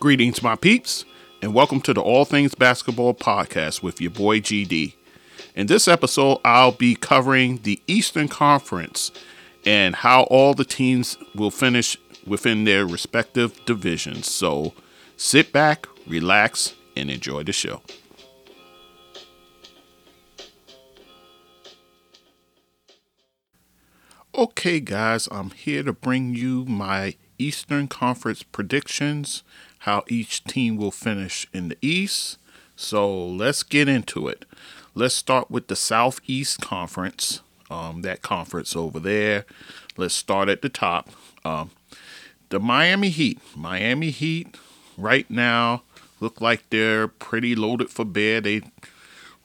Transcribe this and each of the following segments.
Greetings, my peeps, and welcome to the All Things Basketball Podcast with your boy GD. In this episode, I'll be covering the Eastern Conference and how all the teams will finish within their respective divisions. So sit back, relax, and enjoy the show. Okay, guys, I'm here to bring you my Eastern Conference predictions, how each team will finish in the East. So let's get into it. Let's start with the Southeast Conference, um, that conference over there. Let's start at the top. Um, the Miami Heat. Miami Heat, right now, look like they're pretty loaded for bear. They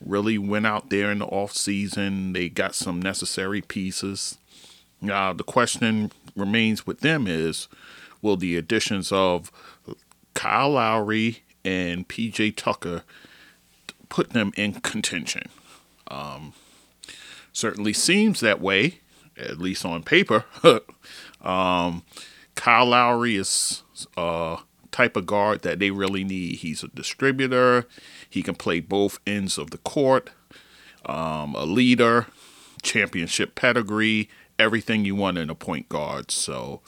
really went out there in the off season. They got some necessary pieces. Now the question remains with them is, will the additions of Kyle Lowry and PJ Tucker put them in contention? Um, certainly seems that way, at least on paper. um, Kyle Lowry is a type of guard that they really need. He's a distributor. He can play both ends of the court. Um, a leader, championship pedigree, everything you want in a point guard. So,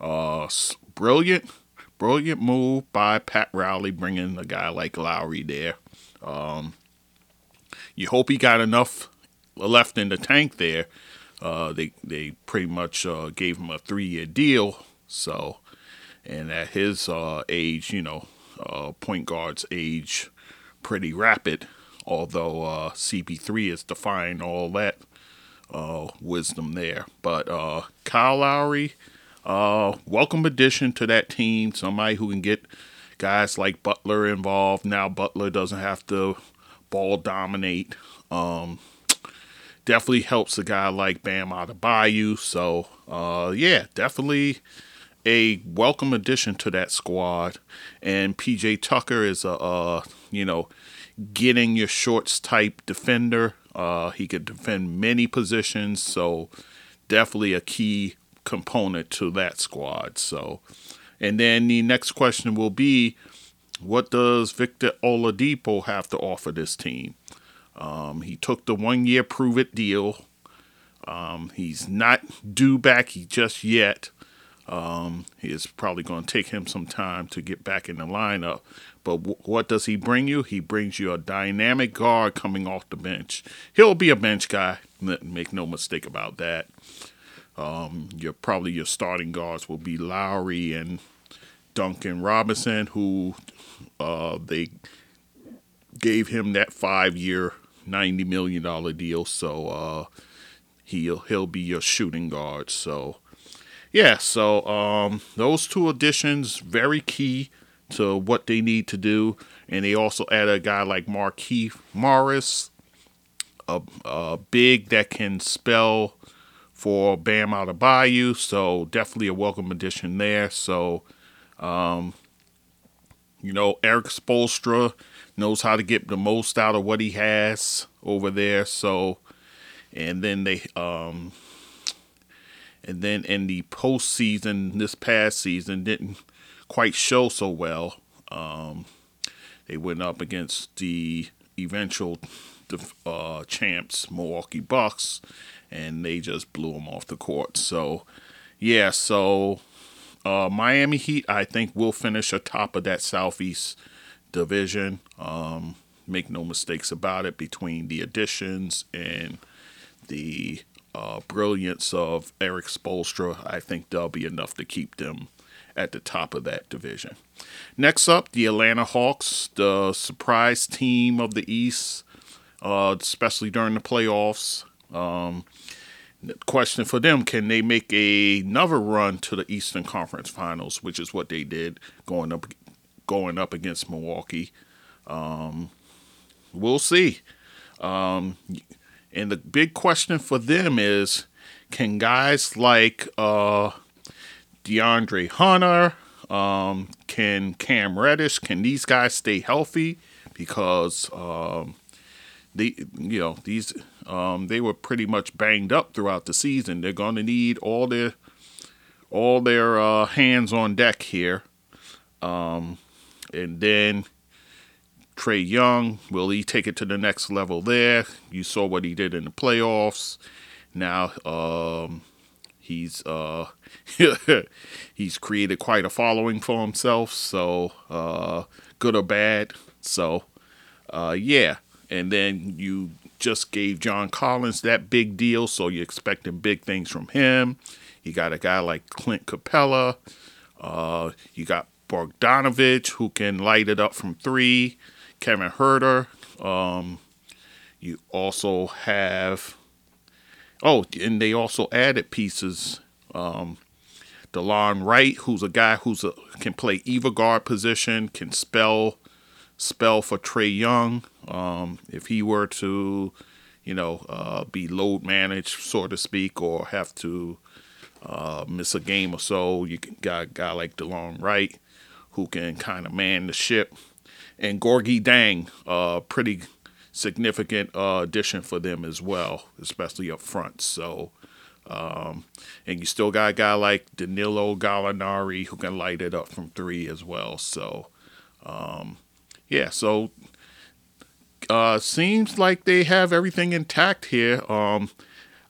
uh, brilliant, brilliant move by Pat Riley bringing a guy like Lowry there. Um, you hope he got enough left in the tank there. Uh, they they pretty much uh, gave him a three year deal. So, and at his uh, age, you know, uh, point guards age pretty rapid. Although uh, CP3 is defying all that uh, wisdom there. But Kyle Lowry, uh, welcome addition to that team. Somebody who can get guys like Butler involved. Now Butler doesn't have to ball dominate. Um, definitely helps a guy like Bam Adebayo. So uh, yeah, definitely a welcome addition to that squad. And PJ Tucker is a, a you know getting your shorts type defender. Uh, he could defend many positions, so definitely a key component to that squad. So, and then the next question will be, what does Victor Oladipo have to offer this team? Um, he took the one-year prove-it deal. Um, he's not due back just yet. Um, it's probably going to take him some time to get back in the lineup. But w- what does he bring you? He brings you a dynamic guard coming off the bench. He'll be a bench guy. Make no mistake about that. Um, your probably your starting guards will be Lowry and Duncan Robinson, who uh, they gave him that five-year, ninety million dollar deal. So uh, he'll he'll be your shooting guard. So yeah, so um, those two additions very key to what they need to do. And they also add a guy like Markieff Morris, a, a big that can spell for Bam Adebayo. So definitely a welcome addition there. So, um, you know, Erik Spoelstra knows how to get the most out of what he has over there. So, and then they, um, and then in the postseason this past season didn't quite show so well. Um, they went up against the eventual uh, champs, Milwaukee Bucks, and they just blew them off the court. So, yeah, so uh, Miami Heat, I think, will finish atop of that Southeast division. Um, make no mistakes about it between the additions and the uh, brilliance of Erik Spoelstra. I think they'll be enough to keep them at the top of that division. Next up, the Atlanta Hawks, the surprise team of the East, uh, especially during the playoffs. Um, question for them can they make a, another run to the Eastern Conference Finals, which is what they did going up going up against Milwaukee. Um, we'll see. Um, and the big question for them is can guys like uh, DeAndre Hunter, um, can Cam Reddish, can these guys stay healthy? Because um, they, you know, these um, they were pretty much banged up throughout the season. They're going to need all their all their uh, hands on deck here. Um, and then Trae Young, will he take it to the next level there? You saw what he did in the playoffs. Now um, he's uh, he's created quite a following for himself. So uh, good or bad. So uh, yeah, and then you just gave John Collins that big deal, so you're expecting big things from him. You got a guy like Clint Capela. Uh, you got Bogdanovic who can light it up from three. Kevin Huerter. Um, you also have, oh, and they also added pieces. Um, Delon Wright, who's a guy who's a, can play either guard position, can spell spell for Trae Young. Um, if he were to, you know, uh, be load managed, so to speak, or have to uh, miss a game or so, you got a guy like Delon Wright who can kind of man the ship and Gorgui Dieng, uh, pretty significant uh, addition for them as well, especially up front. So, um, and you still got a guy like Danilo Gallinari who can light it up from three as well. So, um, yeah, so uh, seems like they have everything intact here. Um,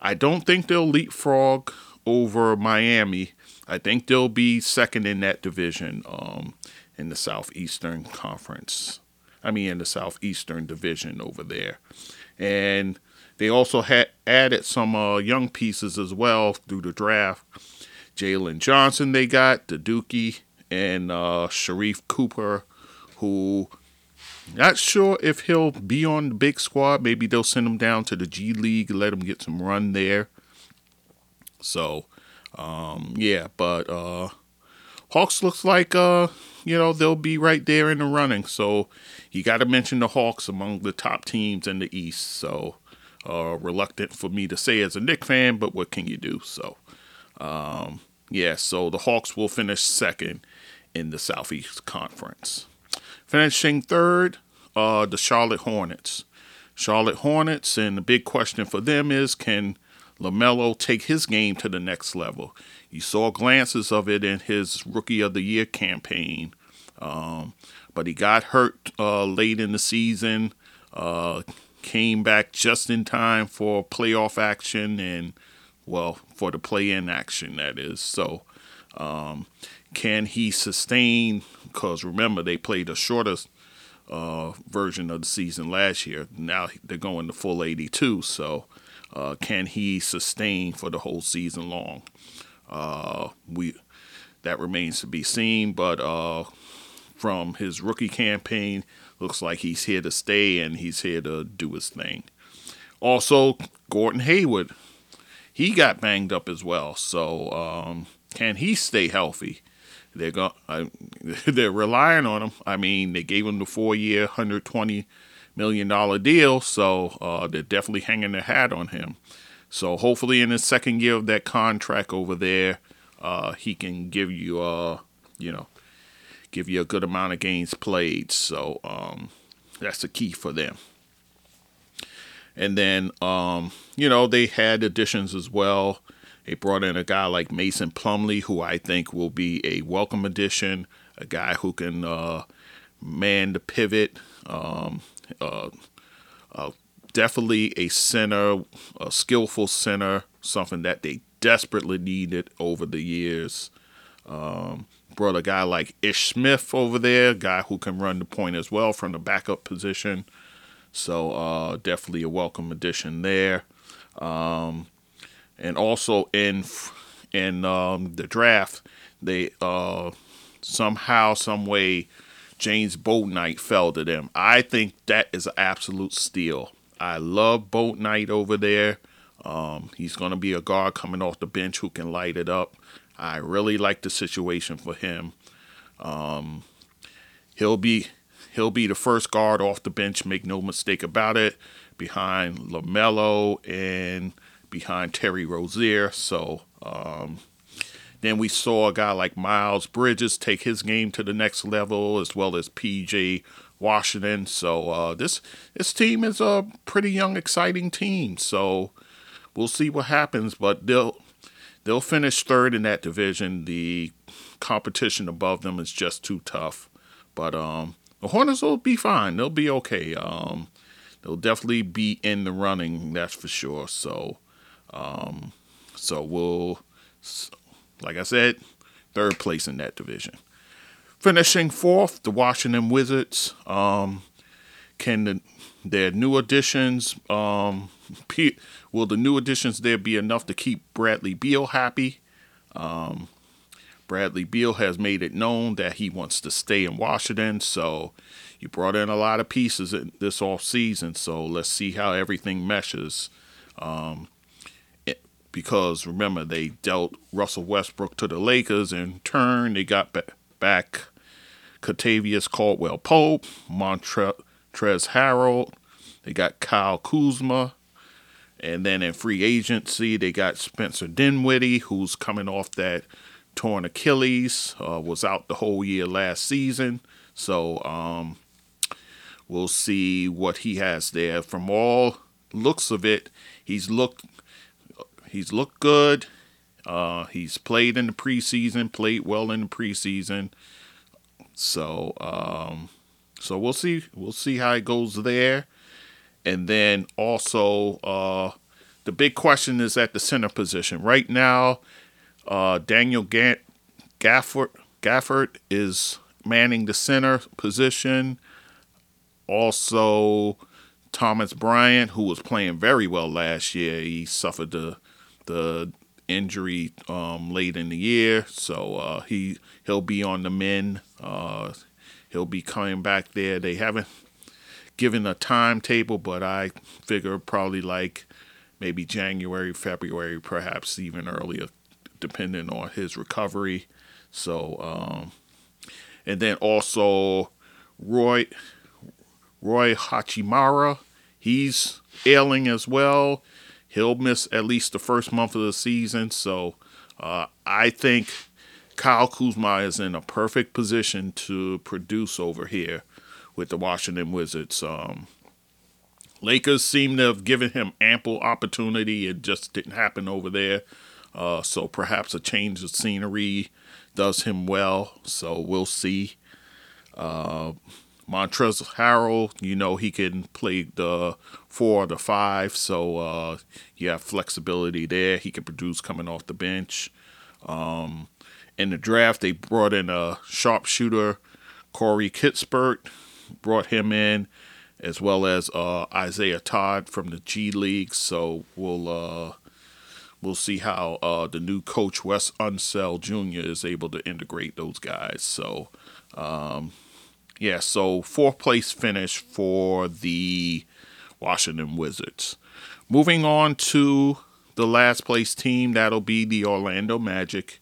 I don't think they'll leapfrog over Miami. I think they'll be second in that division. Um, in the Southeastern Conference. I mean, in the Southeastern Division over there. And they also had added some uh, young pieces as well through the draft. Jalen Johnson, they got, the Dookie, and uh, Sharife Cooper, who not sure if he'll be on the big squad. Maybe they'll send him down to the G League, let him get some run there. So, um, yeah, but uh, Hawks looks like uh, you know, they'll be right there in the running. So you got to mention the Hawks among the top teams in the East. So uh, reluctant for me to say as a Knick fan, but what can you do? So um, yeah, so the Hawks will finish second in the Southeast Conference. Finishing third, uh, the Charlotte Hornets. Charlotte Hornets, and the big question for them is can LaMelo take his game to the next level? You saw glances of it in his Rookie of the Year campaign, um, but he got hurt uh, late in the season. Uh, came back just in time for playoff action and, well, for the play-in action that is. So, um, can he sustain? Because remember, they played the shortest uh, version of the season last year. Now they're going to full 82. So, uh, can he sustain for the whole season long? Uh, we that remains to be seen, but uh, from his rookie campaign, looks like he's here to stay and he's here to do his thing. Also, Gordon Hayward, he got banged up as well. So um, can he stay healthy? They're going. they're relying on him. I mean, they gave him the four-year, hundred twenty million dollar deal, so uh, they're definitely hanging their hat on him. So hopefully, in his second year of that contract over there, uh, he can give you, uh, you know, give you a good amount of games played. So um, that's the key for them. And then, um, you know, they had additions as well. They brought in a guy like Mason Plumlee, who I think will be a welcome addition, a guy who can uh, man the pivot, um, uh, uh, definitely a center, a skillful center, something that they desperately needed over the years. Um, brought a guy like Ish Smith over there, guy who can run the point as well from the backup position. So uh, definitely a welcome addition there. Um, and also in in um, the draft, they uh, somehow, some way, James Bouknight fell to them. I think that is an absolute steal. I love Bouknight over there. Um, he's going to be a guard coming off the bench who can light it up. I really like the situation for him. Um, he'll be he'll be the first guard off the bench. Make no mistake about it. Behind Lamelo and behind Terry Rozier. So um, then we saw a guy like Miles Bridges take his game to the next level, as well as PJ Washington. So uh, this this team is a pretty young, exciting team. So we'll see what happens, but they'll they'll finish third in that division. The competition above them is just too tough. But um, the Hornets will be fine. They'll be okay. Um, they'll definitely be in the running. That's for sure. So, um, so we'll, like I said, third place in that division. Finishing fourth, the Washington Wizards. Um, can the, their new additions, um, will the new additions there be enough to keep Bradley Beal happy? Um, Bradley Beal has made it known that he wants to stay in Washington, so you brought in a lot of pieces in this off season. So let's see how everything meshes. Um, because remember, they dealt Russell Westbrook to the Lakers. In turn, they got ba- back Kentavious Caldwell Pope, Montrezl Harrell. They got Kyle Kuzma. And then in free agency, they got Spencer Dinwiddie, who's coming off that torn Achilles, uh, was out the whole year last season. So um, we'll see what he has there. From all looks of it, he's looked he's looked good. Uh, he's played in the preseason, played well in the preseason. So um, so we'll see we'll see how it goes there. And then also uh, the big question is at the center position. Right now, uh, Daniel Ga- Gafford, Gafford is manning the center position. Also, Thomas Bryant, who was playing very well last year, he suffered the the injury um, late in the year, so uh, he he'll be on the men. Uh, he'll be coming back there. They haven't given a timetable, but I figure probably like maybe January, February, perhaps even earlier, depending on his recovery. So, um, and then also Rui Rui Hachimura, he's ailing as well. He'll miss at least the first month of the season. So uh, I think Kyle Kuzma is in a perfect position to produce over here with the Washington Wizards. Um, Lakers seem to have given him ample opportunity. It just didn't happen over there. Uh, so perhaps a change of scenery does him well. So we'll see. Uh, Montrezl Harrell, you know, he can play the four or the five, so uh, you have flexibility there. He can produce coming off the bench. Um, in the draft, they brought in a sharpshooter, Corey Kispert, brought him in, as well as uh, Isaiah Todd from the G League. So we'll uh, we'll see how uh, the new coach Wes Unseld Jr. is able to integrate those guys. So, um, yeah, so fourth place finish for the Washington Wizards. Moving on to the last place team, that'll be the Orlando Magic.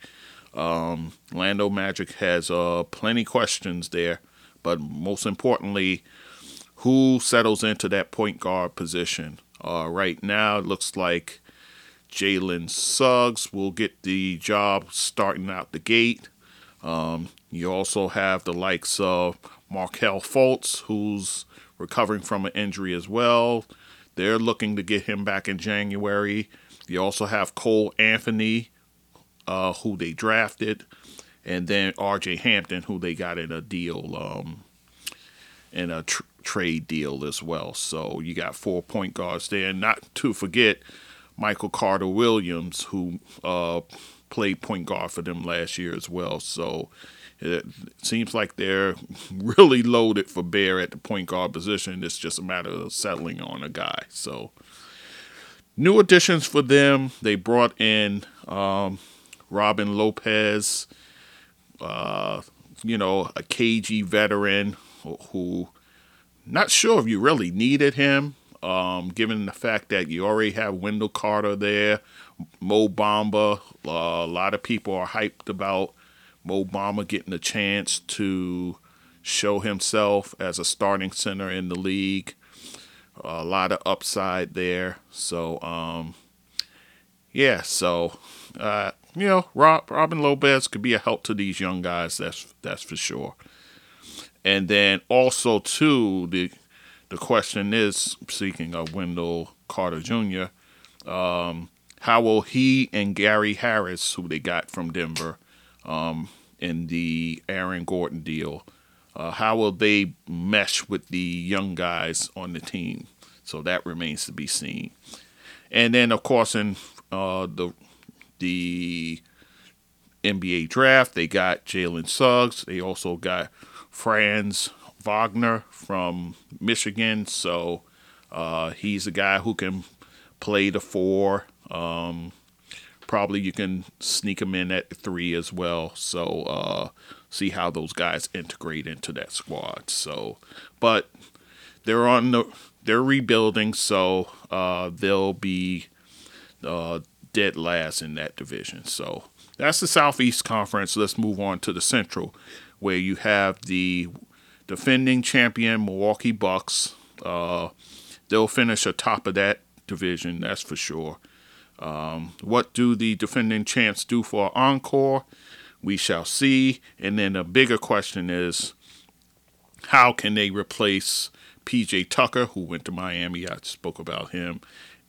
Um, Orlando Magic has uh, plenty questions there, but most importantly, who settles into that point guard position? Uh, right now, it looks like Jalen Suggs will get the job starting out the gate. Um, you also have the likes of Markelle Fultz, who's recovering from an injury as well. They're looking to get him back in January. You also have Cole Anthony, uh, who they drafted, and then R.J. Hampton, who they got in a deal, um, in a tr- trade deal as well. So you got four point guards there, and not to forget Michael Carter Williams, who uh, played point guard for them last year as well. So it seems like they're really loaded for bear at the point guard position. It's just a matter of settling on a guy. So new additions for them. They brought in um, Robin Lopez, uh, you know, a KG veteran who, not sure if you really needed him um, given the fact that you already have Wendell Carter there, Mo Bamba. Uh, a lot of people are hyped about Mo Bamba getting a chance to show himself as a starting center in the league. A lot of upside there. So, um, yeah, so uh, you know, Rob, Robin Lopez could be a help to these young guys. That's that's for sure. And then also too the the question is, speaking of Wendell Carter Jr., um, how will he and Gary Harris, who they got from Denver um, in the Aaron Gordon deal, uh, how will they mesh with the young guys on the team? So that remains to be seen. And then, of course, in uh, the the NBA draft, they got Jalen Suggs. They also got Franz Wagner from Michigan. So uh, he's a guy who can play the four. Um, probably you can sneak him in at three as well. So uh, see how those guys integrate into that squad. So, but they're on the they're rebuilding, so uh, they'll be uh, dead last in that division. So that's the Southeast Conference. Let's move on to the Central, where you have the defending champion Milwaukee Bucks. Uh, they'll finish atop of that division, that's for sure. Um, what do the defending champs do for encore? We shall see. And then a bigger question is how can they replace PJ Tucker, who went to Miami? I spoke about him,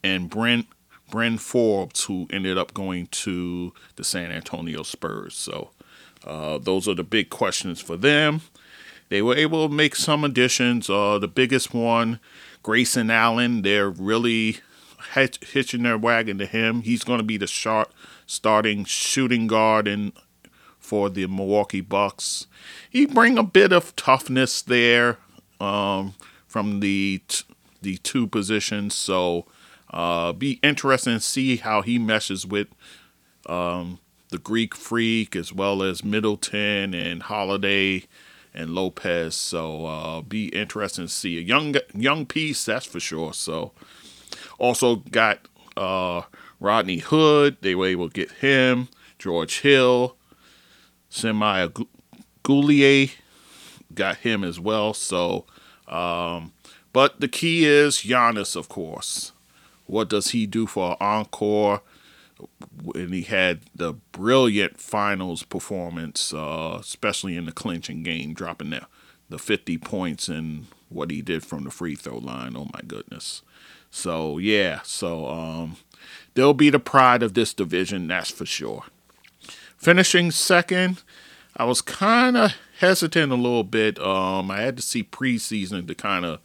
and Brent Bryn Forbes, who ended up going to the San Antonio Spurs. So uh, those are the big questions for them. They were able to make some additions. Uh, the biggest one, Grayson Allen, they're really hitching their wagon to him. He's going to be the sharp starting shooting guard in for the Milwaukee Bucks. He bring a bit of toughness there um, from the t- the two positions. So uh, be interesting to see how he meshes with um, the Greek Freak as well as Middleton and Holiday and Lopez. So uh, be interesting to see a young young piece, that's for sure. So also got uh, Rodney Hood. They were able to get him. George Hill, Semi Ojeleye got him as well. So, um, but the key is Giannis, of course. What does he do for encore? And he had the brilliant finals performance, uh, especially in the clinching game, dropping the, the 50 points and what he did from the free throw line. Oh my goodness. So yeah, so um, they'll be the pride of this division, that's for sure. Finishing second, I was kind of hesitant a little bit. Um, I had to see preseason to kind of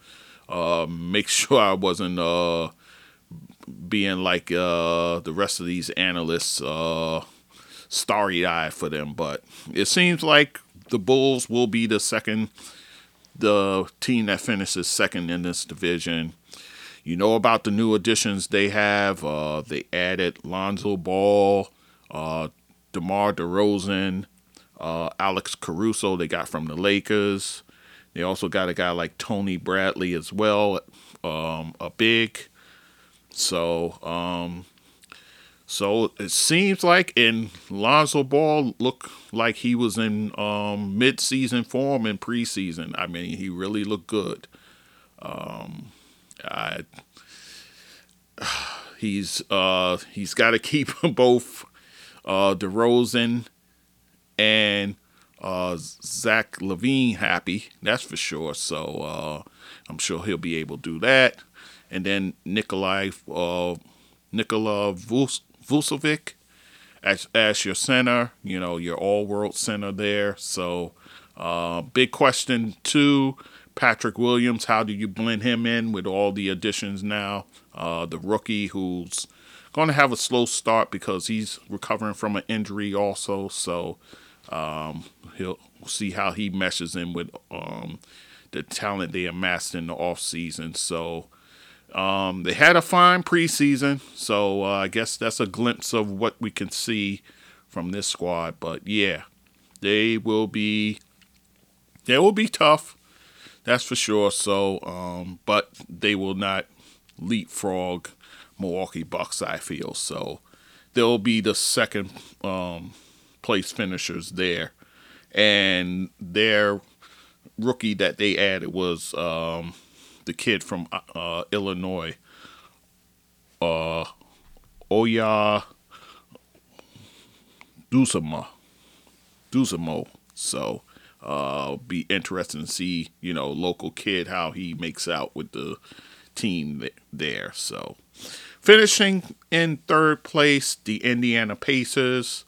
uh, make sure I wasn't uh, being like uh, the rest of these analysts, uh, starry eyed for them. But it seems like the Bulls will be the second, the team that finishes second in this division. You know about the new additions they have. Uh, they added Lonzo Ball, uh, DeMar DeRozan, uh, Alex Caruso. They got from the Lakers. They also got a guy like Tony Bradley as well, um, a big. So, um, so it seems like in Lonzo Ball looked like he was in um, mid-season form in preseason. I mean, he really looked good. Um, I, he's uh, he's got to keep both uh, DeRozan and uh, Zach LaVine happy. That's for sure. So uh, I'm sure he'll be able to do that. And then Nikolai uh, Nikola Vucevic as, as your center. You know your all-world center there. So uh, big question too Patrick Williams, how do you blend him in with all the additions now? Uh, the rookie who's going to have a slow start because he's recovering from an injury also. So um, he'll see how he meshes in with um, the talent they amassed in the offseason. So um, they had a fine preseason. So uh, I guess that's a glimpse of what we can see from this squad. But yeah, they will be they will be tough. That's for sure. So, um, but they will not leapfrog Milwaukee Bucks. I feel so. They'll be the second um, place finishers there, and their rookie that they added was um, the kid from uh, Illinois, uh, Ayo Dosunmu. Dosunmu. So uh, be interesting to see, you know, local kid how he makes out with the team there. So, finishing in third place, the Indiana Pacers.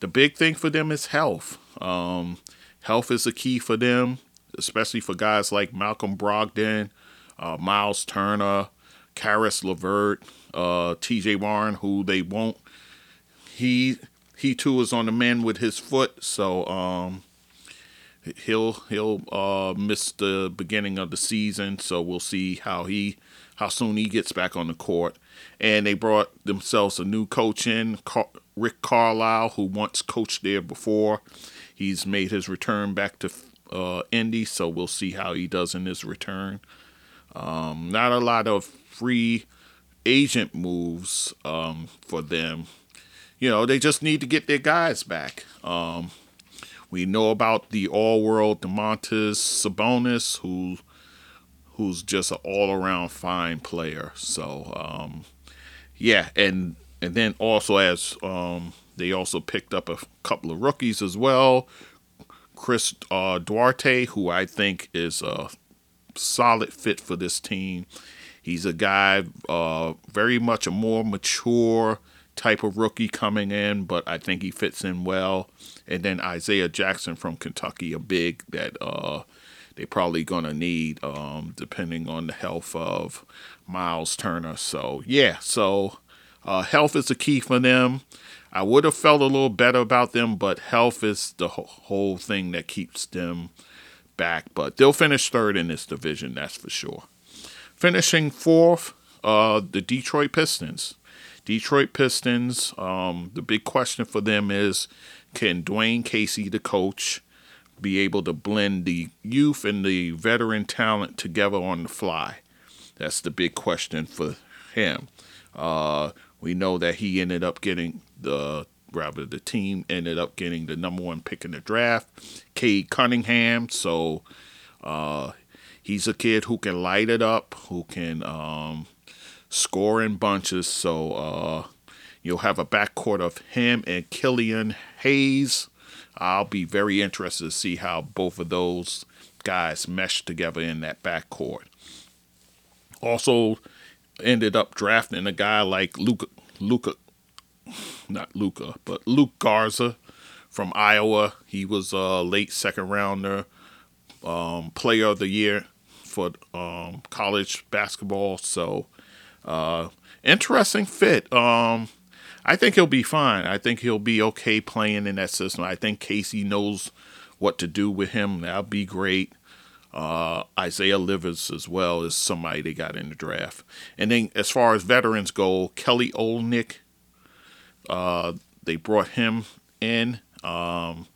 The big thing for them is health. Um, health is a key for them. especially for guys like Malcolm Brogdon, uh, Miles Turner, Caris LeVert, uh, T.J. Warren, who they won't. He he too is on the mend with his foot, so um, he'll he'll uh, miss the beginning of the season. So we'll see how he how soon he gets back on the court. And they brought themselves a new coach in, Car- Rick Carlisle, who once coached there before. He's made his return back to uh, Indy, so we'll see how he does in his return. Um, not a lot of free agent moves um, for them. You know, they just need to get their guys back. Um, we know about the all-world Domantas Sabonis, who who's just an all-around fine player. So, um, yeah, and and then also as um, they also picked up a couple of rookies as well. Chris uh, Duarte, who I think is a solid fit for this team. He's a guy, uh, very much a more mature type of rookie coming in, but I think he fits in well. And then Isaiah Jackson from Kentucky, a big that uh, they're probably going to need um, depending on the health of Miles Turner. So, yeah, so uh, health is the key for them. I would have felt a little better about them, but health is the whole thing that keeps them back. But they'll finish third in this division, that's for sure. Finishing fourth, uh, the Detroit Pistons. Detroit Pistons, um, the big question for them is can Dwane Casey, the coach, be able to blend the youth and the veteran talent together on the fly? That's the big question for him. Uh, we know that he ended up getting the rather the team ended up getting the number one pick in the draft, Cade Cunningham. So uh, he's a kid who can light it up, who can um, score in bunches. So uh, you'll have a backcourt of him and Killian Hayes. I'll be very interested to see how both of those guys mesh together in that backcourt. Also, ended up drafting a guy like Luca, Luca, not Luca, but Luke Garza from Iowa. He was a late second rounder, um, player of the year for um, college basketball. So uh, interesting fit. Um, I think he'll be fine. I think he'll be okay playing in that system. I think Casey knows what to do with him. That'll be great. Uh, Isaiah Livers as well is somebody they got in the draft. And then as far as veterans go, Kelly Olynyk, uh, they brought him in. Um,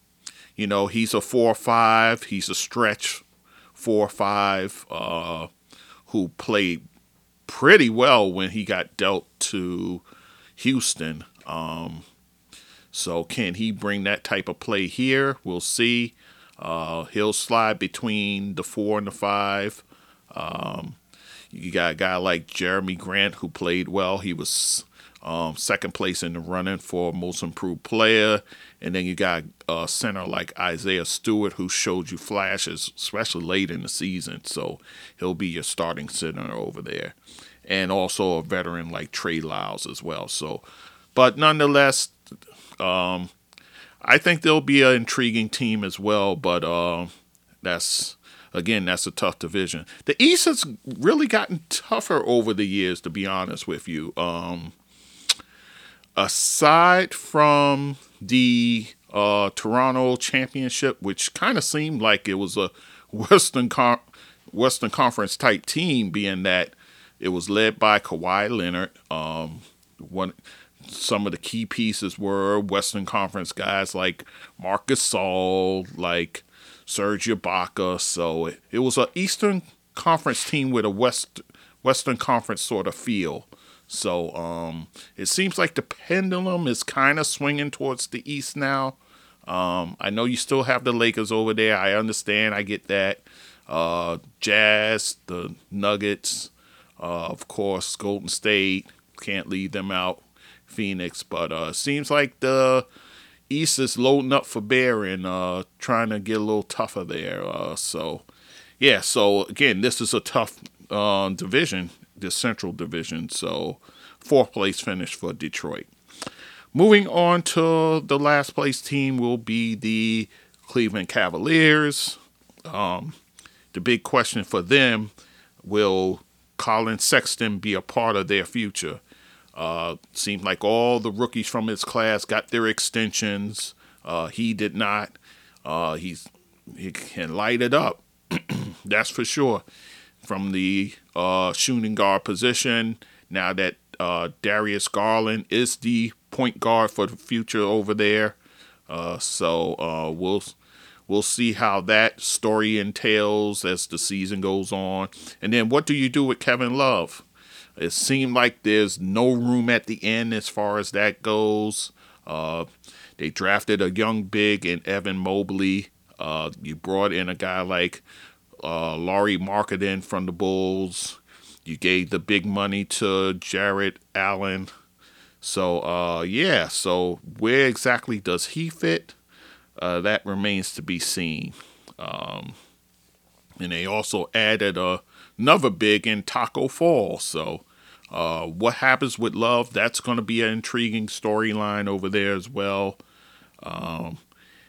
you know, he's a four or five. He's a stretch four or five uh, who played pretty well when he got dealt to Houston. Um, so can he bring that type of play here? We'll see. Uh, he'll slide between the four and the five. Um, you got a guy like Jerami Grant who played well. He was um, second place in the running for most improved player. And then you got a center like Isaiah Stewart who showed you flashes, especially late in the season. So he'll be your starting center over there and also a veteran like Trey Lyles as well. So, but nonetheless, um, I think there'll be an intriguing team as well. But uh, that's again, that's a tough division. The East has really gotten tougher over the years, to be honest with you. Um, aside from the uh, Toronto Championship, which kind of seemed like it was a Western Con- Western Conference type team, being that it was led by Kawhi Leonard. Um, one, some of the key pieces were Western Conference guys like Marcus Gasol, like Serge Ibaka. So it, it was an Eastern Conference team with a West Western Conference sort of feel. So um, it seems like the pendulum is kind of swinging towards the East now. Um, I know you still have the Lakers over there. I understand. I get that. Uh, Jazz, the Nuggets, uh, of course, Golden State can't leave them out. Phoenix, but uh, seems like the East is loading up for bear and uh, trying to get a little tougher there. Uh, so, yeah. So again, this is a tough uh, division, the Central Division. So, fourth place finish for Detroit. Moving on to the last place team will be the Cleveland Cavaliers. Um, the big question for them will Collin Sexton be a part of their future? Uh, seemed like all the rookies from his class got their extensions. Uh, he did not. Uh, he's he can light it up. That's for sure. From the uh, shooting guard position, now that uh, Darius Garland is the point guard for the future over there, uh, so uh, we'll we'll see how that story entails as the season goes on. And then what do you do with Kevin Love? It seemed like there's no room at the end as far as that goes. Uh, they drafted a young big in Evan Mobley. Uh, you brought in a guy like uh, Lauri Markkanen from the Bulls. You gave the big money to Jarrett Allen. So, uh, yeah, so where exactly does he fit? Uh, that remains to be seen. Um, and they also added a, another big in Tacko Fall. So uh, what happens with Love? That's going to be an intriguing storyline over there as well. Um,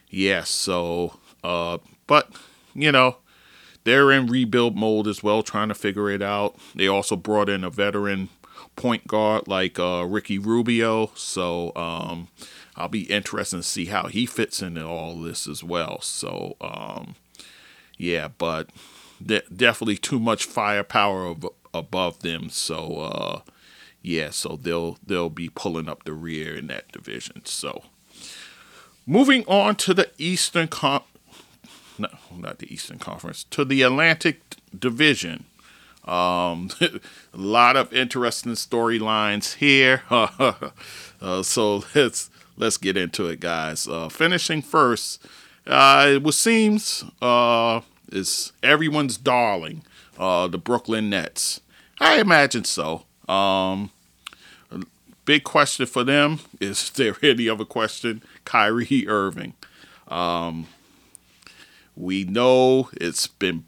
yes, yeah, so, uh, but, you know, they're in rebuild mode as well, trying to figure it out. They also brought in a veteran point guard like uh, Ricky Rubio. So um, I'll be interested to see how he fits into all this as well. So, um, yeah, but de- definitely too much firepower above them. So uh, yeah, so they'll they'll be pulling up the rear in that division. So moving on to the Eastern Con, no, not the Eastern Conference, to the Atlantic Division. Um, a lot of interesting storylines here. uh, so let's let's get into it, guys. Uh, finishing first, uh, it seems uh, is everyone's darling uh, the Brooklyn Nets? I imagine so. Um, big question for them is there any other question? Kyrie Irving. Um, we know it's been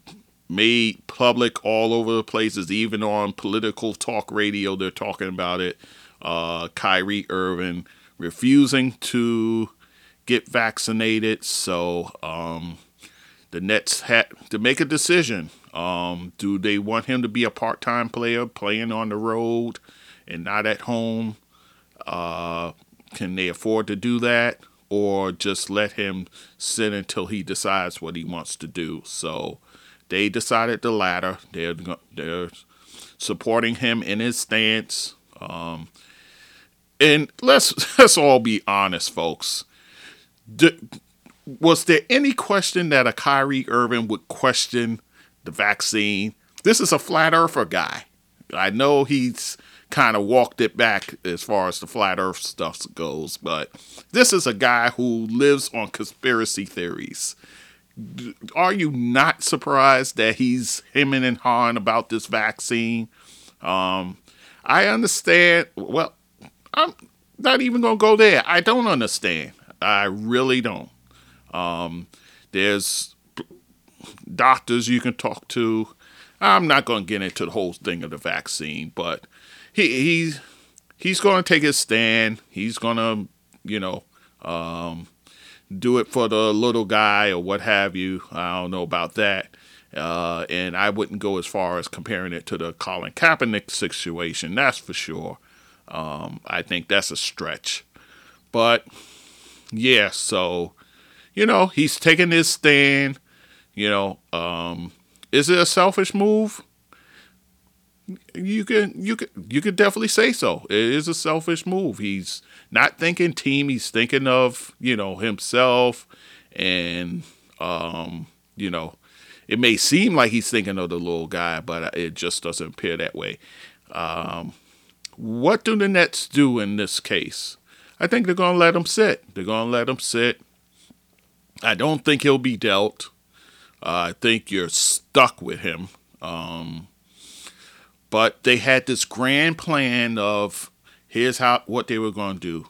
made public all over the places, even on political talk radio. They're talking about it. Uh, Kyrie Irving refusing to get vaccinated. So um, the Nets had to make a decision. Um, do they want him to be a part time player playing on the road and not at home? Uh, can they afford to do that? Or just let him sit until he decides what he wants to do? So they decided the latter. They're, they're supporting him in his stance. Um, and let's let's all be honest, folks. was there any question that a Kyrie Irving would question the vaccine. This is a flat earther guy. I know he's kind of walked it back as far as the flat earth stuff goes, but this is a guy who lives on conspiracy theories. Are you not surprised that he's hemming and hawing about this vaccine? Um, I understand. Well, I'm not even going to go there. I don't understand. I really don't. Um, there's doctors you can talk to. I'm not going to get into the whole thing of the vaccine, but he he's he's going to take his stand. He's going to, you know, um, do it for the little guy or what have you. I don't know about that. Uh, and I wouldn't go as far as comparing it to the Colin Kaepernick situation. That's for sure. Um, I think that's a stretch. But yeah, so you know, he's taking his stand. You know, um, is it a selfish move? You can you can you could definitely say so. It is a selfish move. He's not thinking team. He's thinking of you know himself, and um, you know, it may seem like he's thinking of the little guy, but it just doesn't appear that way. Um, what do the Nets do in this case? I think they're going to let him sit. They're going to let him sit. I don't think he'll be dealt. Uh, I think you're stuck with him. Um, but they had this grand plan of here's how what they were going to do.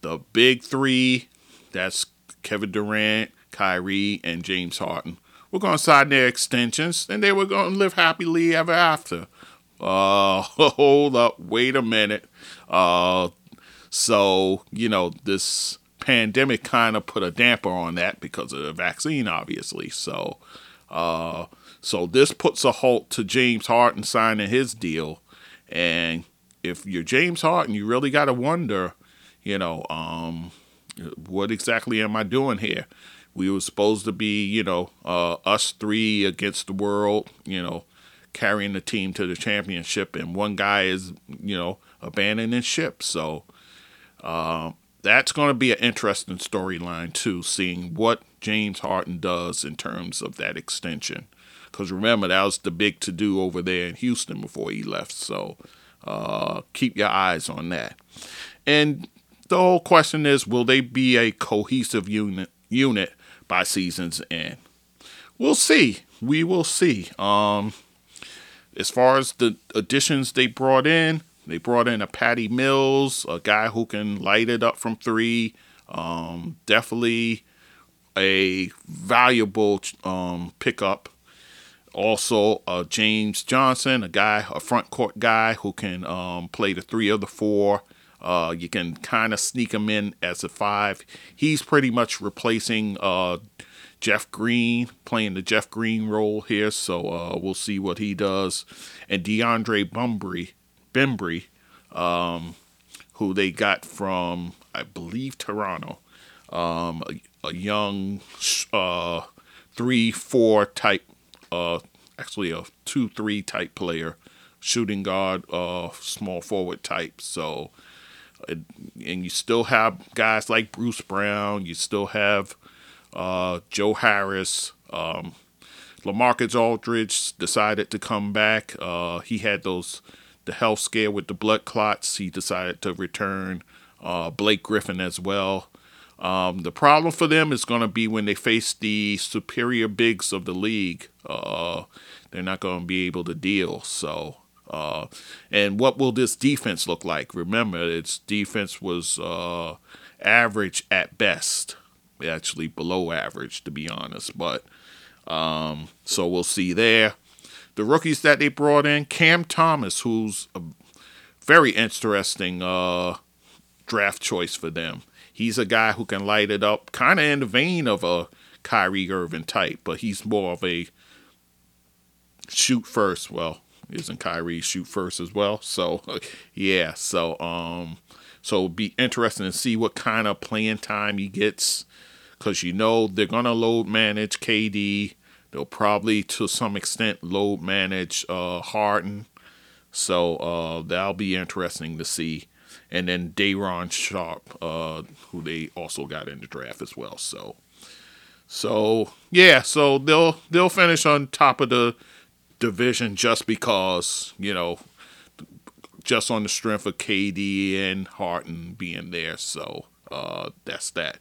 The big three, that's Kevin Durant, Kyrie, and James Harden. We're going to sign their extensions, and they were going to live happily ever after. Uh, hold up, wait a minute. Uh, so you know this pandemic kind of put a damper on that because of the vaccine, obviously. So, Uh, so this puts a halt to James Harden signing his deal. And if you're James Harden, you really got to wonder, you know, um, what exactly am I doing here? We were supposed to be, you know, uh, us three against the world, you know, carrying the team to the championship, and one guy is, you know, abandoning ship. So uh, that's going to be an interesting storyline too, seeing what James Harden does in terms of that extension. Because remember, that was the big to do over there in Houston before he left. So uh, keep your eyes on that. And the whole question is, will they be a cohesive unit unit by season's end? We'll see. We will see. Um, as far as the additions they brought in, they brought in a Patty Mills, a guy who can light it up from three. Um, definitely a valuable um, pickup. Also, uh, James Johnson, a guy, a front court guy who can um, play the three of the four. Uh, you can kind of sneak him in as a five. He's pretty much replacing uh, Jeff Green, playing the Jeff Green role here. So uh, we'll see what he does. And DeAndre Bumbry, Bembry, um, who they got from, I believe, Toronto. Um, a, a, young uh, three four type, uh, actually a two three type player, shooting guard, uh, small forward type. So and you still have guys like Bruce Brown. You still have uh, Joe Harris. Um, LaMarcus Aldridge decided to come back. Uh, he had those the health scare with the blood clots. He decided to return. Uh, Blake Griffin as well. Um, the problem for them is going to be when they face the superior bigs of the league. Uh, they're not going to be able to deal. So uh, and what will this defense look like? Remember, its defense was uh, average at best, actually below average, to be honest. But um, so we'll see there. The rookies that they brought in, Cam Thomas, who's a very interesting uh, draft choice for them. He's a guy who can light it up, kind of in the vein of a Kyrie Irving type, but he's more of a shoot first. Well, isn't Kyrie shoot first as well? So yeah, so um, so be interesting to see what kind of playing time he gets, because you know they're gonna load manage KD. They'll probably to some extent load manage uh, Harden. So uh, that'll be interesting to see. And then Day'Ron Sharpe, uh, who they also got in the draft as well. So, so yeah, so they'll they'll finish on top of the division just because, you know, just on the strength of KD and Harden being there. So uh, that's that.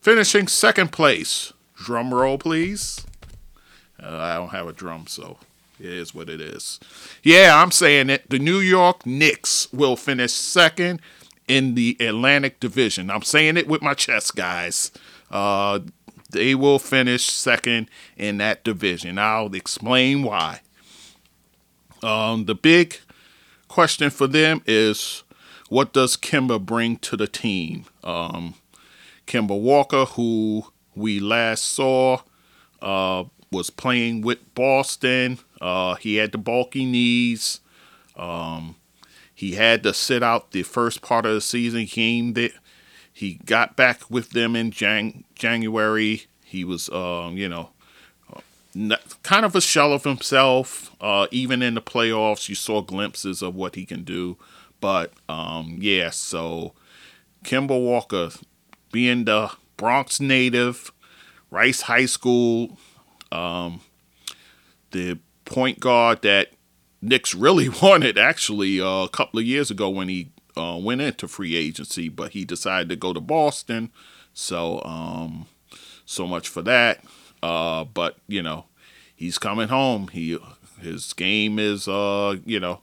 Finishing second place. Drum roll, please. Uh, I don't have a drum, so it is what it is. Yeah, I'm saying it. The New York Knicks will finish second in the Atlantic Division. I'm saying it with my chest, guys. Uh, they will finish second in that division. I'll explain why. Um, the big question for them is what does Kemba bring to the team? Um, Kemba Walker, who we last saw, uh, was playing with Boston. Uh, he had the bulky knees. Um, he had to sit out the first part of the season. He there. He got back with them in Jan- January. He was, um, you know, kind of a shell of himself. Uh, even in the playoffs, you saw glimpses of what he can do. But um, yeah, so Kemba Walker, being the Bronx native, Rice High School, um, the point guard that Knicks really wanted actually uh, a couple of years ago when he uh, went into free agency, but he decided to go to Boston. So, um, so much for that. Uh, but you know, he's coming home. He his game is uh, you know,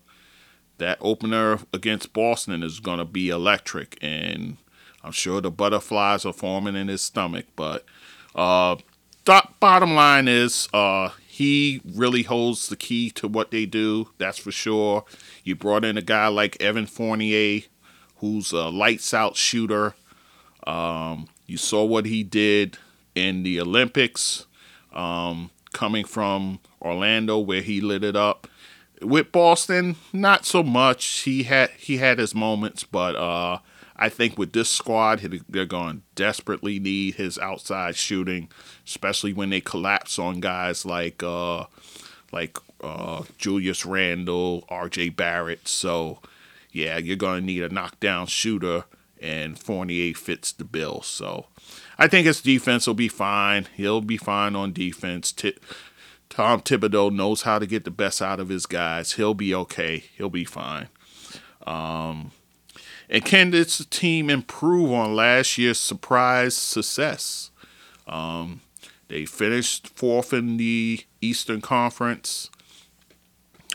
that opener against Boston is gonna be electric, and I'm sure the butterflies are forming in his stomach. But uh, th- bottom line is uh, he really holds the key to what they do. That's for sure. You brought in a guy like Evan Fournier, who's a lights out shooter. Um, you saw what he did in the Olympics. Um, coming from Orlando where he lit it up. With Boston, not so much. He had he had his moments, but uh, I think with this squad, they're going to desperately need his outside shooting, especially when they collapse on guys like uh, like uh, Julius Randle, R.J. Barrett. So, yeah, you're going to need a knockdown shooter, and Fournier fits the bill. So, I think his defense will be fine. He'll be fine on defense. T- Tom Thibodeau knows how to get the best out of his guys. He'll be okay. He'll be fine. Um, and can this team improve on last year's surprise success? Um, they finished fourth in the Eastern Conference.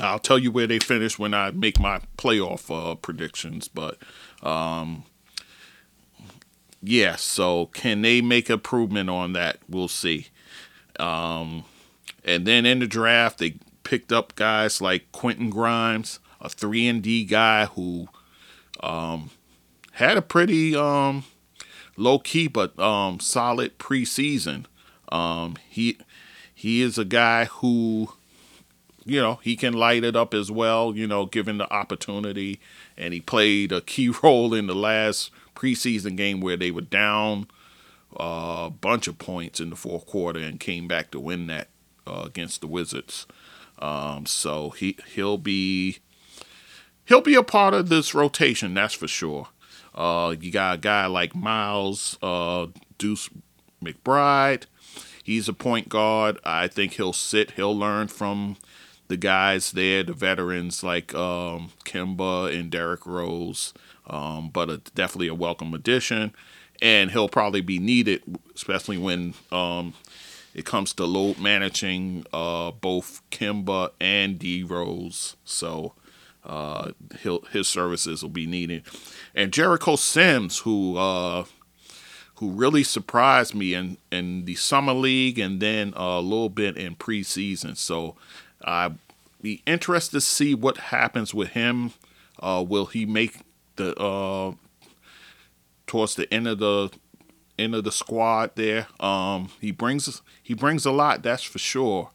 I'll tell you where they finished when I make my playoff uh, predictions, but um, yeah. So can they make improvement on that? We'll see. Um, and then in the draft, they picked up guys like Quentin Grimes, a three and D guy who um, had a pretty um, low key but um, solid preseason. Um, he he is a guy who, you know, he can light it up as well. You know, given the opportunity, and he played a key role in the last preseason game where they were down uh, a bunch of points in the fourth quarter and came back to win that uh, against the Wizards. Um, so he he'll be he'll be a part of this rotation, that's for sure. Uh, you got a guy like Miles uh, Deuce McBride. He's a point guard. I think he'll sit. He'll learn from the guys there, the veterans like um, Kemba and Derrick Rose. Um, but a, definitely a welcome addition, and he'll probably be needed, especially when um, it comes to load managing uh, both Kemba and D Rose. So uh, his services will be needed. And Jericho Sims, who uh, who really surprised me in, in the summer league and then a little bit in preseason. So I'd be interested to see what happens with him. Uh, will he make the uh, towards the end of the end of the squad there? Um, he brings he brings a lot, that's for sure.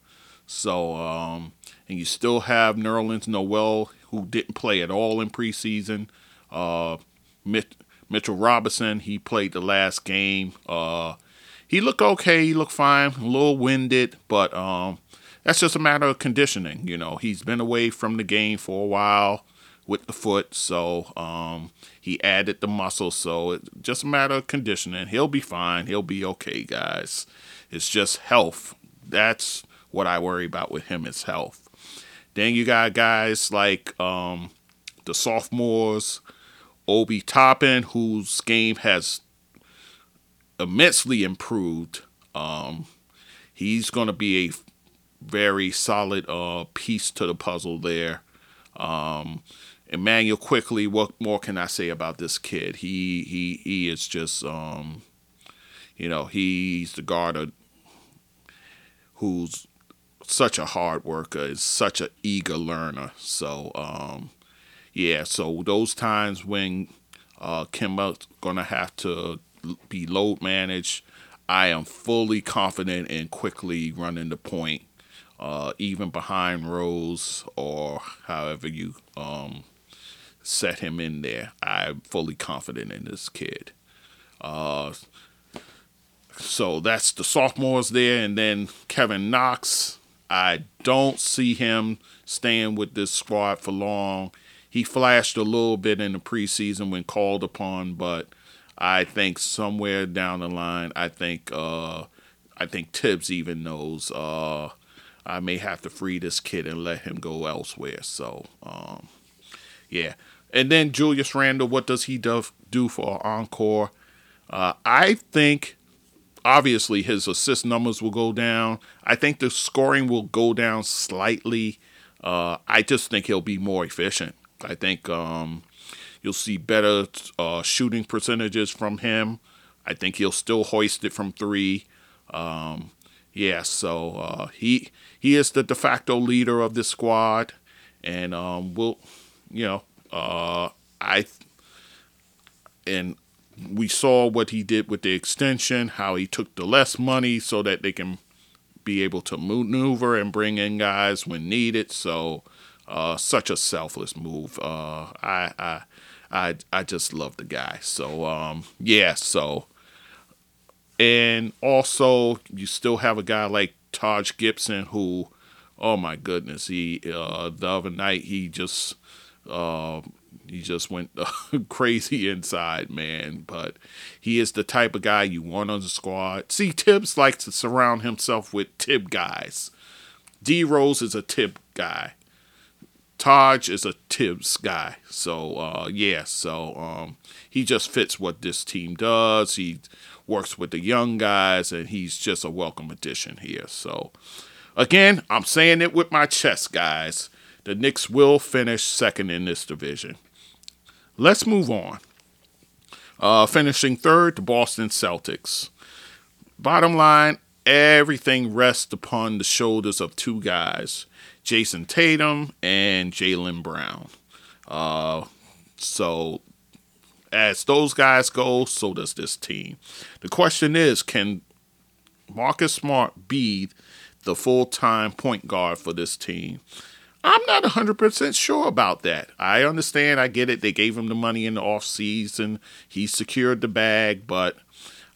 So um, and you still have Nerlens Noel who didn't play at all in preseason. Uh, Mitchell Robinson, he played the last game. Uh, he looked okay. He looked fine. A little winded, but um, that's just a matter of conditioning. You know, he's been away from the game for a while with the foot, so um, he added the muscle. So it's just a matter of conditioning. He'll be fine. He'll be okay, guys. It's just health. That's what I worry about with him is health. Then you got guys like um, the sophomores, Obi Toppin, whose game has immensely improved. Um, he's going to be a very solid uh, piece to the puzzle there. Um, Immanuel Quickley, what more can I say about this kid? He he he is just um, you know he's the guard who's such a hard worker, is such an eager learner. So um, yeah, so those times when uh, Kemba's gonna have to be load managed, I am fully confident in Quickley running the point, uh, even behind Rose or however you um, set him in there. I'm fully confident in this kid. Uh, so that's the sophomores there, and then Kevin Knox. I don't see him staying with this squad for long. He flashed a little bit in the preseason when called upon, but I think somewhere down the line, I think uh, I think Thibs even knows uh, I may have to free this kid and let him go elsewhere. So um, yeah, and then Julius Randle, what does he do, do for encore? Uh, I think obviously his assist numbers will go down. I think the scoring will go down slightly. Uh, I just think he'll be more efficient. I think um, you'll see better uh, shooting percentages from him. I think he'll still hoist it from three. Um, yeah, so uh, he he is the de facto leader of this squad, and um, we'll, you know, uh, I and we saw what he did with the extension, how he took the less money so that they can be able to maneuver and bring in guys when needed. So, uh, such a selfless move. Uh, I, I, I, I just love the guy. So, um, yeah. So, and also you still have a guy like Taj Gibson who, oh my goodness, he uh, the other night he just uh, he just went crazy inside, man. But he is the type of guy you want on the squad. See, Thibs likes to surround himself with Tib guys. D Rose is a Tib guy. Taj is a Thibs guy. So uh, yeah, so um, he just fits what this team does. He works with the young guys, and he's just a welcome addition here. So again, I'm saying it with my chest, guys. The Knicks will finish second in this division. Let's move on. Uh, finishing third, the Boston Celtics. Bottom line, everything rests upon the shoulders of two guys, Jayson Tatum and Jaylen Brown. Uh, so, as those guys go, so does this team. The question is can Marcus Smart be the full time point guard for this team? I'm not 100% sure about that. I understand, I get it. They gave him the money in the off season. He secured the bag, but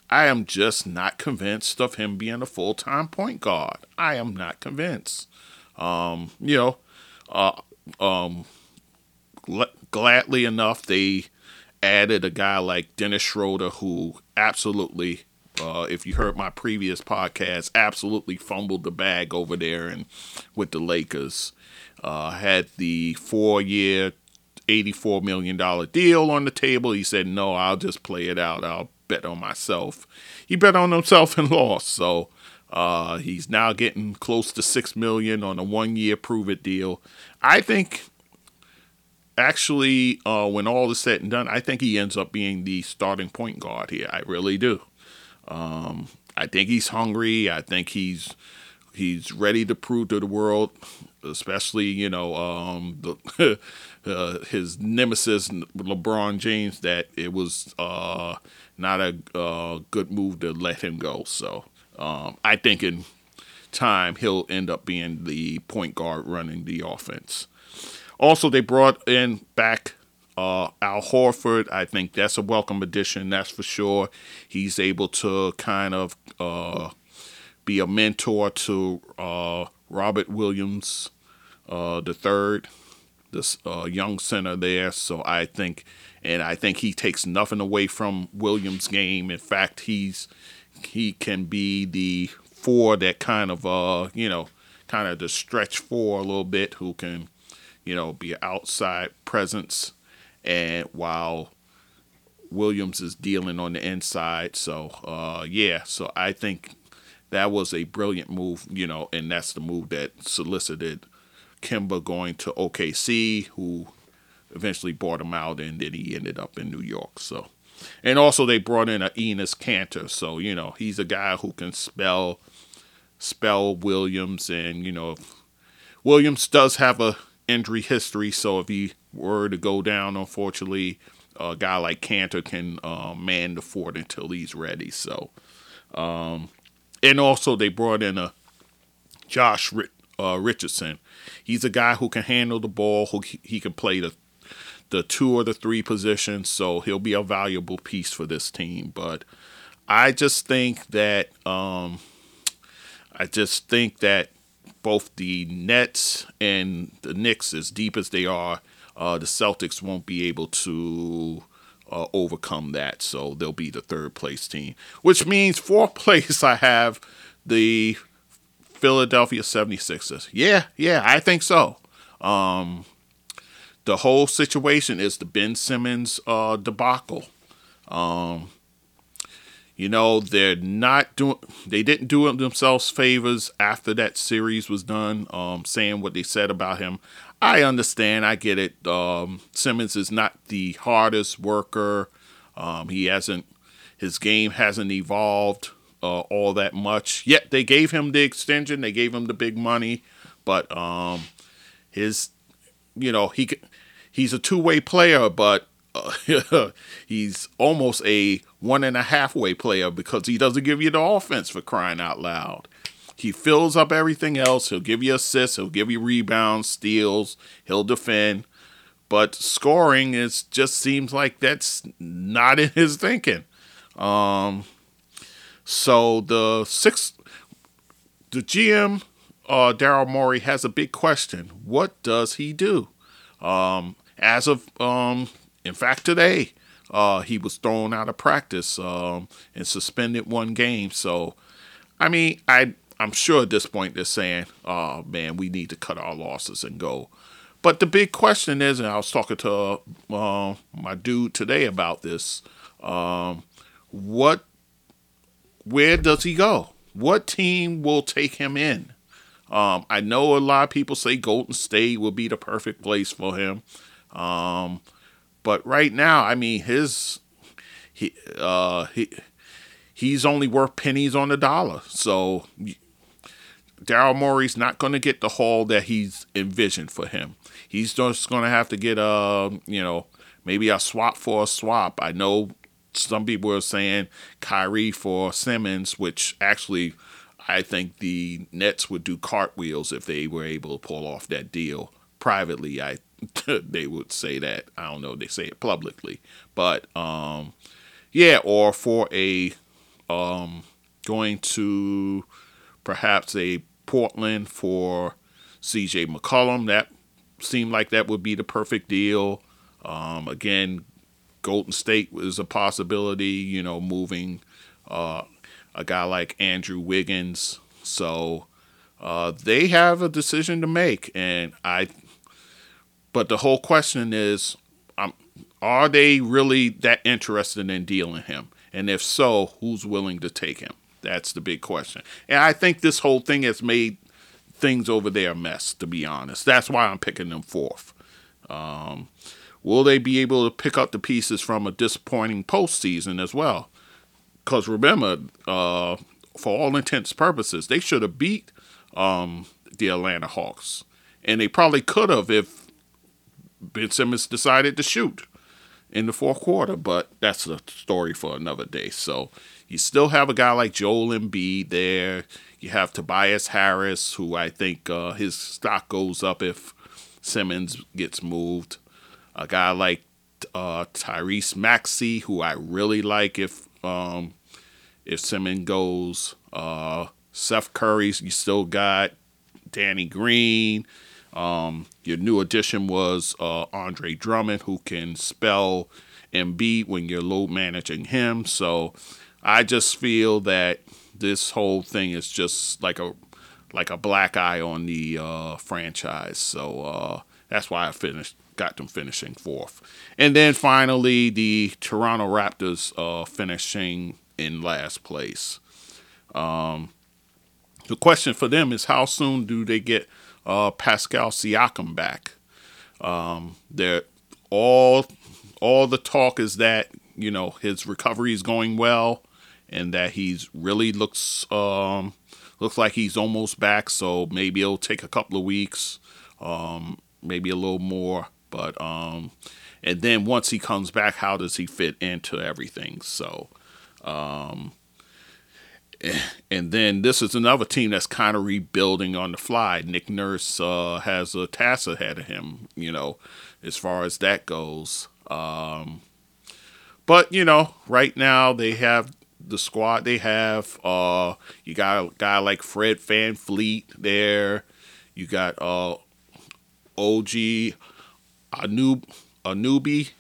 I am just not convinced of him being a full time point guard. I am not convinced. Um, you know, uh, um, gladly enough, they added a guy like Dennis Schroeder, who absolutely, uh, if you heard my previous podcast, absolutely fumbled the bag over there and with the Lakers uh, had the four year, $84 million deal on the table. He said, No, I'll just play it out. I'll bet on myself. He bet on himself and lost. So uh, he's now getting close to 6 million on a one year prove it deal. I think. Actually, uh, when all is said and done, I think he ends up being the starting point guard here. I really do. Um, I think he's hungry. I think he's he's ready to prove to the world especially you know um, the, uh, his nemesis LeBron James that it was uh, not a uh, good move to let him go. So um, I think in time he'll end up being the point guard running the offense. Also, they brought in back uh, Al Horford. I think that's a welcome addition. That's for sure. He's able to kind of uh, be a mentor to uh, Robert Williams uh, the third, this uh, young center there. So I think, and I think he takes nothing away from Williams' game. In fact, he's he can be the four that kind of uh you know kind of the stretch four a little bit who can you know be outside presence and while Williams is dealing on the inside so uh yeah so I think that was a brilliant move you know and that's the move that solicited Kemba going to OKC, who eventually bought him out, and then he ended up in New York. So, and also they brought in a Enes Kanter, so you know he's a guy who can spell spell Williams, and you know Williams does have a injury history, so if he were to go down, unfortunately, a guy like Kanter can uh, man the fort until he's ready. So, um, and also they brought in a Josh uh, Richardson. He's a guy who can handle the ball. Who he can play the the two or the three positions, so he'll be a valuable piece for this team. But I just think that um, I just think that both the Nets and the Knicks, as deep as they are, uh, the Celtics won't be able to uh, overcome that. So they'll be the third place team, which means fourth place I have the Philadelphia 76ers. Yeah, yeah, I think so. Um, the whole situation is the Ben Simmons uh, debacle. Um, you know, they're not doing, they didn't do themselves favors after that series was done, um, saying what they said about him. I understand, I get it. Um, Simmons is not the hardest worker. Um, he hasn't, his game hasn't evolved uh, all that much. Yet they gave him the extension, they gave him the big money, but um, his, you know, he he's a two way player, but uh, he's almost a one and a half way player because he doesn't give you the offense for crying out loud. he fills up everything else. He'll give you assists, he'll give you rebounds, steals, he'll defend. But scoring is just seems like that's not in his thinking. Um, so the six, the GM, uh, Daryl Morey has a big question. What does he do? Um, as of, um, in fact, today, uh, he was thrown out of practice um, and suspended one game. So, I mean, I I'm sure at this point they're saying, "Oh man, we need to cut our losses and go." But the big question is, and I was talking to uh, my dude today about this. Um, what, where does he go? What team will take him in? Um, I know a lot of people say Golden State will be the perfect place for him. Um, but right now, I mean, his he uh, he he's only worth pennies on the dollar. So Daryl Morey's not going to get the haul that he's envisioned for him. He's just going to have to get a, you know, maybe a swap for a swap. I know some people are saying Kyrie for Simmons, which actually I think the Nets would do cartwheels if they were able to pull off that deal. Privately, I they would say that. I don't know. They say it publicly, but um, yeah, or for a um, going to perhaps a Portland for CJ McCollum. That seemed like that would be the perfect deal. Um, again, Golden State was a possibility, you know, moving uh, a guy like Andrew Wiggins. So uh, they have a decision to make, and I. But the whole question is, um, are they really that interested in dealing him? And if so, who's willing to take him? That's the big question. And I think this whole thing has made things over there a mess, to be honest. That's why I'm picking them fourth. Um, will they be able to pick up the pieces from a disappointing postseason as well? Because remember, uh, for all intents and purposes, they should have beat um, the Atlanta Hawks. And they probably could have if Ben Simmons decided to shoot in the fourth quarter, but that's a story for another day. So you still have a guy like Joel Embiid there. You have Tobias Harris, who I think uh, his stock goes up if Simmons gets moved. A guy like uh, Tyrese Maxey, who I really like if um, if Simmons goes. Uh, Seth Curry, you still got Danny Green. Um, your new addition was uh, Andre Drummond, who can spell Embiid when you're load managing him. So I just feel that this whole thing is just like a like a black eye on the uh, franchise. So uh, that's why I finished got them finishing fourth, and then finally the Toronto Raptors uh, finishing in last place. Um, the question for them is how soon do they get uh, Pascal Siakam back? Um, they're all all the talk is that you know his recovery is going well and that he's really looks um, looks like he's almost back. So maybe it'll take a couple of weeks, um, maybe a little more. But um, and then once he comes back, how does he fit into everything? So. Um, and then this is another team that's kind of rebuilding on the fly. Nick Nurse uh, has a task ahead of him, you know, as far as that goes. Um, but you know, right now they have the squad they have. Uh, you got a guy like Fred VanVleet there. You got uh, OG Anub Anunoby.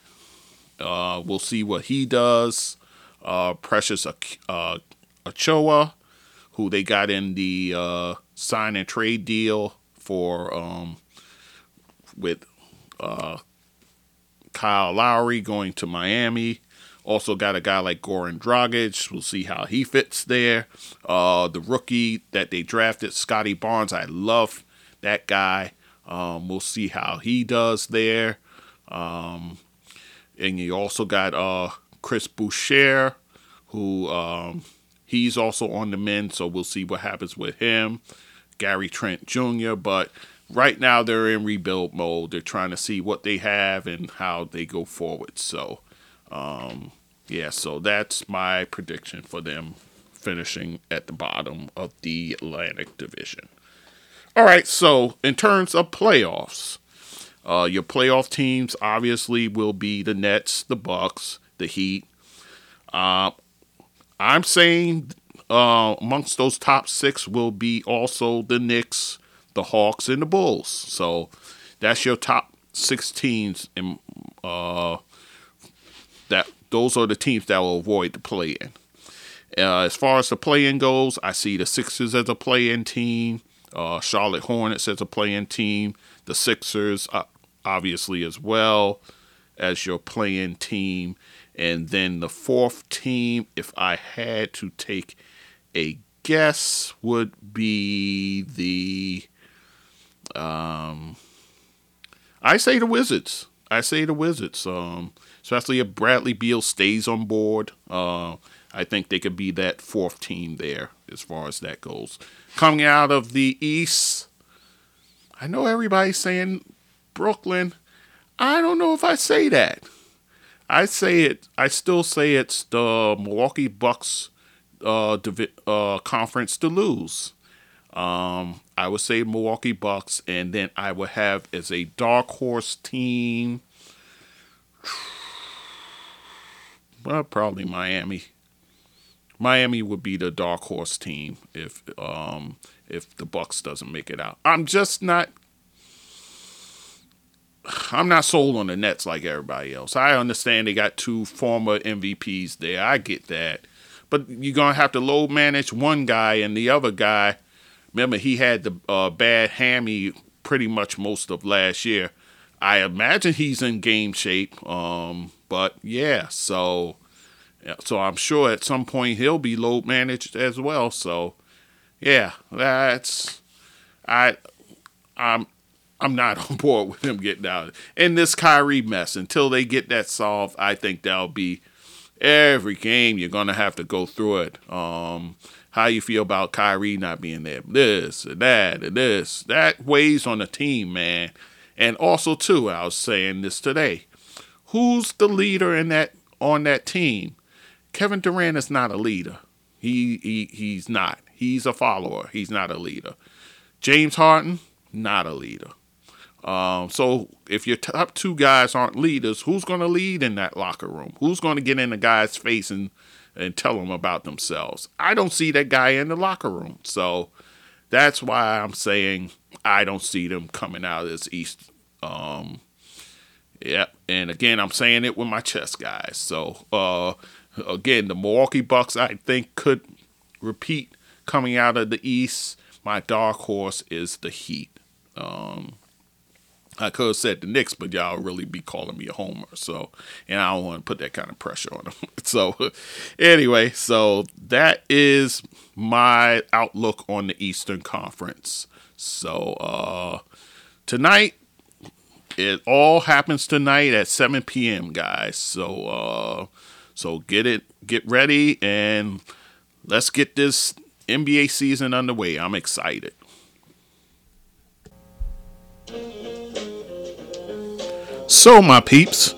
Uh, we'll see what he does. Uh, Precious uh, Achiuwa, who they got in the uh, sign and trade deal for um, with uh, Kyle Lowry going to Miami. Also got a guy like Goran Dragic. We'll see how he fits there. Uh, the rookie that they drafted, Scottie Barnes. I love that guy. Um, we'll see how he does there. Um, and you also got uh, Chris Boucher, who um, he's also on the men, so we'll see what happens with him. Gary Trent Jr., but right now they're in rebuild mode. They're trying to see what they have and how they go forward. So, um, yeah, so that's my prediction for them finishing at the bottom of the Atlantic Division. All right, so in terms of playoffs, uh, your playoff teams obviously will be the Nets, the Bucks, the Heat. Uh, I'm saying uh, amongst those top six will be also the Knicks, the Hawks, and the Bulls. So that's your top six teams, and uh, that those are the teams that will avoid the play-in. Uh, as far as the play-in goes, I see the Sixers as a play-in team, uh, Charlotte Hornets as a play-in team, the Sixers uh, obviously as well as your play-in team, and then the fourth team, if I had to take a guess, would be the um, I say the Wizards. I say the Wizards. Um, especially if Bradley Beal stays on board. Uh, I think they could be that fourth team there as far as that goes. Coming out of the East, I know everybody's saying Brooklyn. I don't know if I say that. I say it. I still say it's the Milwaukee Bucks uh, divi- uh, conference to lose. Um, I would say Milwaukee Bucks, and then I would have as a dark horse team. Well, probably Miami. Miami would be the dark horse team if um, if the Bucks doesn't make it out. I'm just not I'm not sold on the Nets like everybody else. I understand they got two former MVPs there. I get that. But you're to have to load manage one guy and the other guy. Remember, he had the uh, bad hammy pretty much most of last year. I imagine he's in game shape. Um, but yeah, so so I'm sure at some point he'll be load managed as well. So yeah, that's I I'm I'm not on board with him getting out. in this Kyrie mess, until they get that solved, I think that'll be every game you're gonna have to go through it. Um, how you feel about Kyrie not being there? This and that and this that weighs on the team, man. And also too, I was saying this today. Who's the leader in that on that team? Kevin Durant is not a leader. He he he's not. He's a follower. He's not a leader. James Harden, not a leader. Um, so if your top two guys aren't leaders, who's going to lead in that locker room? Who's going to get in the guy's face and and tell them about themselves? I don't see that guy in the locker room. So that's why I'm saying I don't see them coming out of this East. Um, yeah, and again, I'm saying it with my chest, guys. So uh, again, the Milwaukee Bucks, I think, could repeat coming out of the East. My dark horse is the Heat. Um, I could have said the Knicks, but y'all really be calling me a homer. So, and I don't want to put that kind of pressure on them. so, anyway, so that is my outlook on the Eastern Conference. So, uh, tonight, it all happens tonight at 7 p.m., guys. So, uh, so get it, get ready, and let's get this NBA season underway. I'm excited. So, my peeps,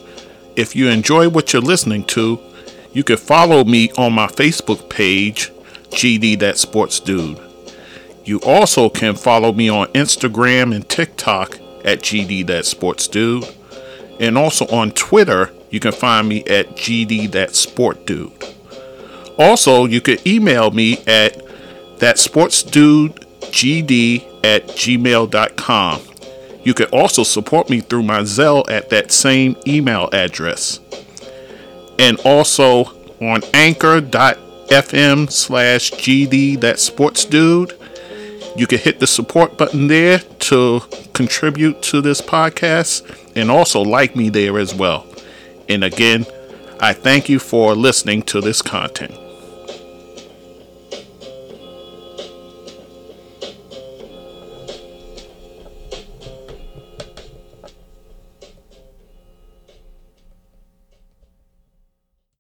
if you enjoy what you're listening to, you can follow me on my Facebook page, GD That Sports Dude. You also can follow me on Instagram and TikTok at GD That Sports Dude. And also on Twitter, you can find me at GD That Sport Dude. Also, you can email me at thatsportsdudegd at gmail.com. You can also support me through my Zelle at that same email address. And also on anchor.fm slash GD that sports dude. You can hit the support button there to contribute to this podcast and also like me there as well. And again, I thank you for listening to this content.